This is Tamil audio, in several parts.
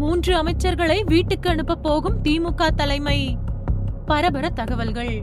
மூன்று அமைச்சர்களை வீட்டுக்கு அனுப்ப போகும் திமுக தலைமை. பரபர தகவல்கள்.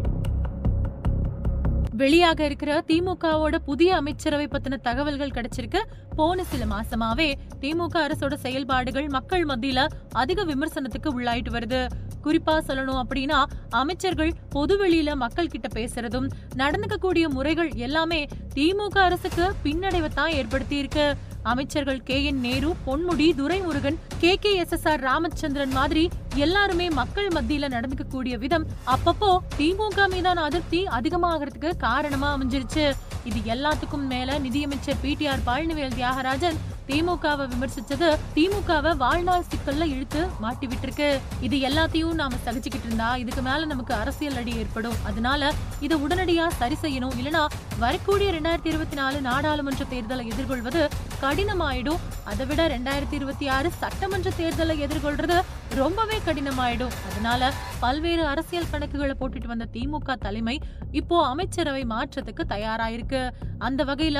வெளியாக இருக்கிற திமுகவோட புதிய அமைச்சரவை பத்தின தகவல்கள் கிடைச்சிருக்கு. போன சில மாசமாவே திமுக அரசோட செயல்பாடுகள் மக்கள் மத்தியில அதிக விமர்சனத்துக்கு உள்ளாயிட்டு வருது. குறிப்பா சொல்லணும் அப்படின்னா அமைச்சர்கள் பொதுவெளியில மக்கள் கிட்ட பேசுறதும் நடந்துக்கக்கூடிய முறைகள் எல்லாமே திமுக அரசுக்கு பின்னடைவை தான் ஏற்படுத்தி இருக்கு அமைச்சர்கள் K N Nehru Ponmudi Duraimurugan K K S S R Ramachandran மாதிரி எல்லாருமே மக்கள் மத்தியில நடந்துக்க கூடிய விதம் அப்பப்போ திமுக மீதான அதிருப்தி அதிகமாகிறதுக்கு காரணமா அமைஞ்சிருச்சு. இது எல்லாத்துக்கும் மேல நிதியமைச்சர் பிடிஆர் பழனிவேல் தியாகராஜன் திமுகவை விமர்சிச்சது திமுகவை வாழ்நாள் சிக்கல்ல இழுத்து மாட்டி விட்டுருக்கு இது எல்லாத்தையும் நாம சகிச்சுக்கிட்டு இருந்தா இதுக்கு மேல நமக்கு அரசியல் அடி ஏற்படும். அதனால இதை உடனடியா சரி செய்யணும். இல்லனா வரக்கூடிய ரெண்டாயிரத்தி இருபத்தி நாலு நாடாளுமன்ற தேர்தலை எதிர்கொள்வது கடினமாயிடும். அதை விட ரெண்டாயிரத்தி இருபத்தி ஆறு சட்டமன்ற தேர்தலை எதிர்கொள்றது ரொம்பவே கடினமாயிடும். அதனால பல்வேறு அரசியல் கணக்குகளை போட்டுட்டு வந்த திமுக தலைமை இப்போ அமைச்சரவை மாற்றத்துக்கு தயாராயிருக்கு. அந்த வகையில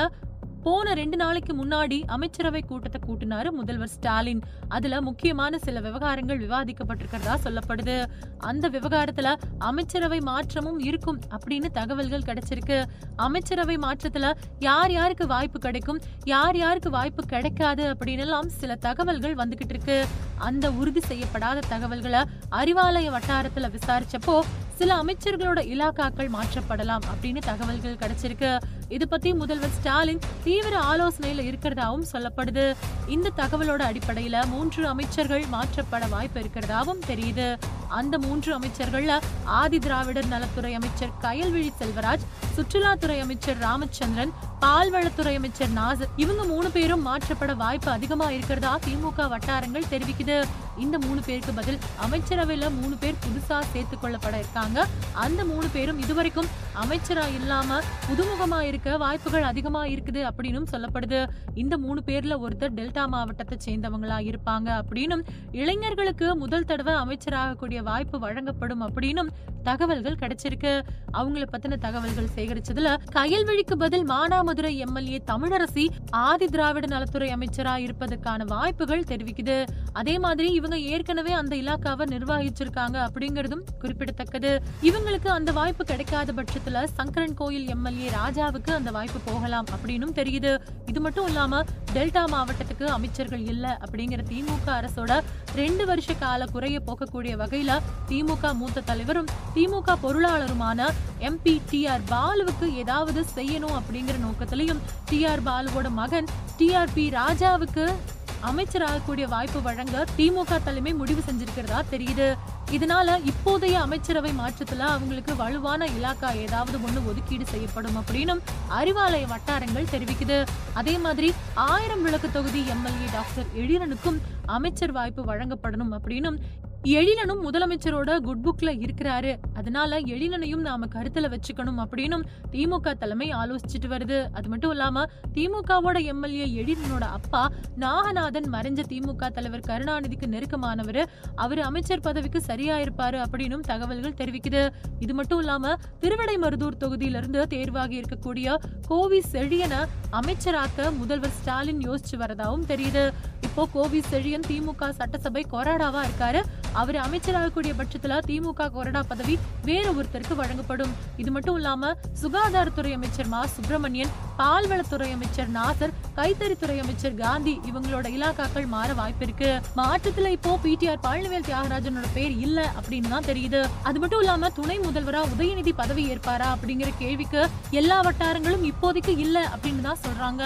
போன ரெண்டு நாளைக்கு முன்னாடி அமைச்சரவை கூட்டத்தை கூட்டினாரு முதல்வர் ஸ்டாலின். அதுல முக்கியமான சில விவகாரங்கள் விவாதிக்கப்பட்டிருக்கிறதா சொல்லப்படுது. அந்த விவகாரத்துல அமைச்சரவை மாற்றமும் இருக்கும் அப்படின்னு தகவல்கள் கிடைச்சிருக்கு. அமைச்சரவை மாற்றத்துல யார் யாருக்கு வாய்ப்பு கிடைக்கும் யார் யாருக்கு வாய்ப்பு கிடைக்காது அப்படின்னு எல்லாம் சில தகவல்கள் வந்துகிட்டு இருக்கு. அந்த உறுதி செய்யப்படாத தகவல்களை அறிவாலய வட்டாரத்துல விசாரிச்சப்போ சில அமைச்சர்களோட இலாக்காக்கள் மாற்றப்படலாம் அப்படின்னு தகவல்கள் கிடைச்சிருக்கு. இது பத்தி முதல்வர் ஸ்டாலின் தீவிர ஆலோசனையில இருக்கிறதாவும் சொல்லப்படுது. இந்த தகவலோட அடிப்படையில மூன்று அமைச்சர்கள் மாற்றப்பட வாய்ப்பு இருக்கிறதாவும் தெரியுது. அந்த மூன்று அமைச்சர்கள்ல ஆதி திராவிடர் நலத்துறை அமைச்சர் கயல்விழி செல்வராஜ் சுற்றுலாத்துறை அமைச்சர் ராமச்சந்திரன் பால்வளத்துறை அமைச்சர் நாசர் இவங்க மூணு பேரும் மாற்றப்பட வாய்ப்பு அதிகமா இருக்கிறதா திமுக வட்டாரங்கள் தெரிவிக்குது. இந்த மூணு பேருக்கு பதில் அமைச்சரவையில மூணு பேர் புதுசா சேர்த்து கொள்ளப்பட இருக்காங்க. அந்த மூணு பேரும் இதுவரைக்கும் அமைச்சரா இல்லாம புதுமுகமா இருக்க வாய்ப்புகள் அதிகமா இருக்குது அப்படின்னு சொல்லப்படுது. இந்த மூணு பேர்ல ஒருத்தர் டெல்டா மாவட்டத்தை சேர்ந்தவங்களா இருப்பாங்க அப்படின்னும் இளைஞர்களுக்கு முதல் தடவை அமைச்சராகக்கூடிய வாய்ப்பு வழங்கப்படும் அப்படின்னும் தகவல்கள் கிடைச்சிருக்கு. அவங்கள பத்தின தகவல்கள் சேகரிச்சதுல கயல்வழிக்கு பதில் மானாம மானாமதுரை எம்எல்ஏ தமிழரசி ஆதி திராவிட நலத்துறை அமைச்சரா இருப்பதற்கான வாய்ப்புகள் தெரிவிக்குது. அதே மாதிரி இவங்க ஏற்கனவே அந்த இலாக்காவை நிர்வகிச்சிருக்காங்க அப்படிங்கறதும் குறிப்பிடத்தக்கது. இவங்களுக்கு அந்த வாய்ப்பு கிடைக்காத பட்சத்துல சங்கரன் கோயில் எம்எல்ஏ ராஜாவுக்கு அந்த வாய்ப்பு போகலாம் அப்படின்னு தெரியுது. இது மட்டும் இல்லாம டெல்டா மாவட்டத்துக்கு அமைச்சர்கள் இல்ல அப்படிங்கிற திமுக அரசோட ரெண்டு வருஷ கால குறைய போக்கக்கூடிய வகையில திமுக மூத்த தலைவரும் திமுக பொருளாளருமான எம்பி டி ஆர் பாலுவுக்கு ஏதாவது செய்யணும் அப்படிங்கிற நோக்கம் நோக்கத்திலையும் டி ஆர் பாலுவோட மகன் டி ஆர் பி ராஜாவுக்கு அமைச்சராகக்கூடிய வாய்ப்பு வழங்க திமுக தலைமை முடிவு செஞ்சிருக்கிறதா தெரியுது. இதனால இப்போதைய அமைச்சரவை மாற்றத்துல அவங்களுக்கு வலுவான இலாக்கா ஏதாவது ஒண்ணு ஒதுக்கீடு செய்யப்படும் அப்படின்னு அறிவாலய வட்டாரங்கள் தெரிவிக்குது. அதே மாதிரி ஆயிரம் விளக்கு தொகுதி எம்எல்ஏ டாக்டர் எழிலனுக்கும் அமைச்சர் வாய்ப்பு வழங்கப்படணும் அப்படின்னு எழிலனும் முதலமைச்சரோட குட் புக்ல இருக்கிறாரு. அதனால எழிலனையும் நாம கருத்துல வச்சுக்கணும் அப்படின்னும் திமுக தலைமை ஆலோசிச்சுட்டு வருது. அது மட்டும் இல்லாம திமுகவோட எம்எல்ஏ எழிலனோட அப்பா நாகநாதன் மறைஞ்ச திமுக தலைவர் கருணாநிதிக்கு நெருக்கமானவர். அவர் அமைச்சர் பதவிக்கு சரியா இருப்பாரு அப்படின்னும் தகவல்கள் தெரிவிக்குது. இது மட்டும் இல்லாம திருவிடைமருதூர் தொகுதியிலிருந்து தேர்வாகி இருக்கக்கூடிய கோவி செழியனை அமைச்சராக்க முதல்வர் ஸ்டாலின் யோசிச்சு வரதாவும் தெரியுது. இப்போ கோவி செழியன் திமுக சட்டசபை கொறாடாவா இருக்காரு. அவர் அமைச்சராகக்கூடிய பட்சத்துல திமுக கொரடா பதவி வேற ஒருத்தருக்கு வழங்கப்படும். இது மட்டும் இல்லாம சுகாதாரத்துறை அமைச்சர் மா. சுப்பிரமணியன் பால்வளத்துறை அமைச்சர் நாசர் கைத்தறித்துறை அமைச்சர் காந்தி இவங்களோட இலாக்காக்கள் மாற வாய்ப்பு இருக்கு மாற்றத்துல இப்போ பிடிஆர் பழனிவேல் தியாகராஜனோட பேர் இல்ல அப்படின்னு தான் தெரியுது. அது மட்டும் இல்லாம துணை முதல்வரா உதயநிதி பதவி ஏற்பாரா அப்படிங்கிற கேள்விக்கு எல்லா வட்டாரங்களும் இப்போதைக்கு இல்ல அப்படின்னு தான் சொல்றாங்க.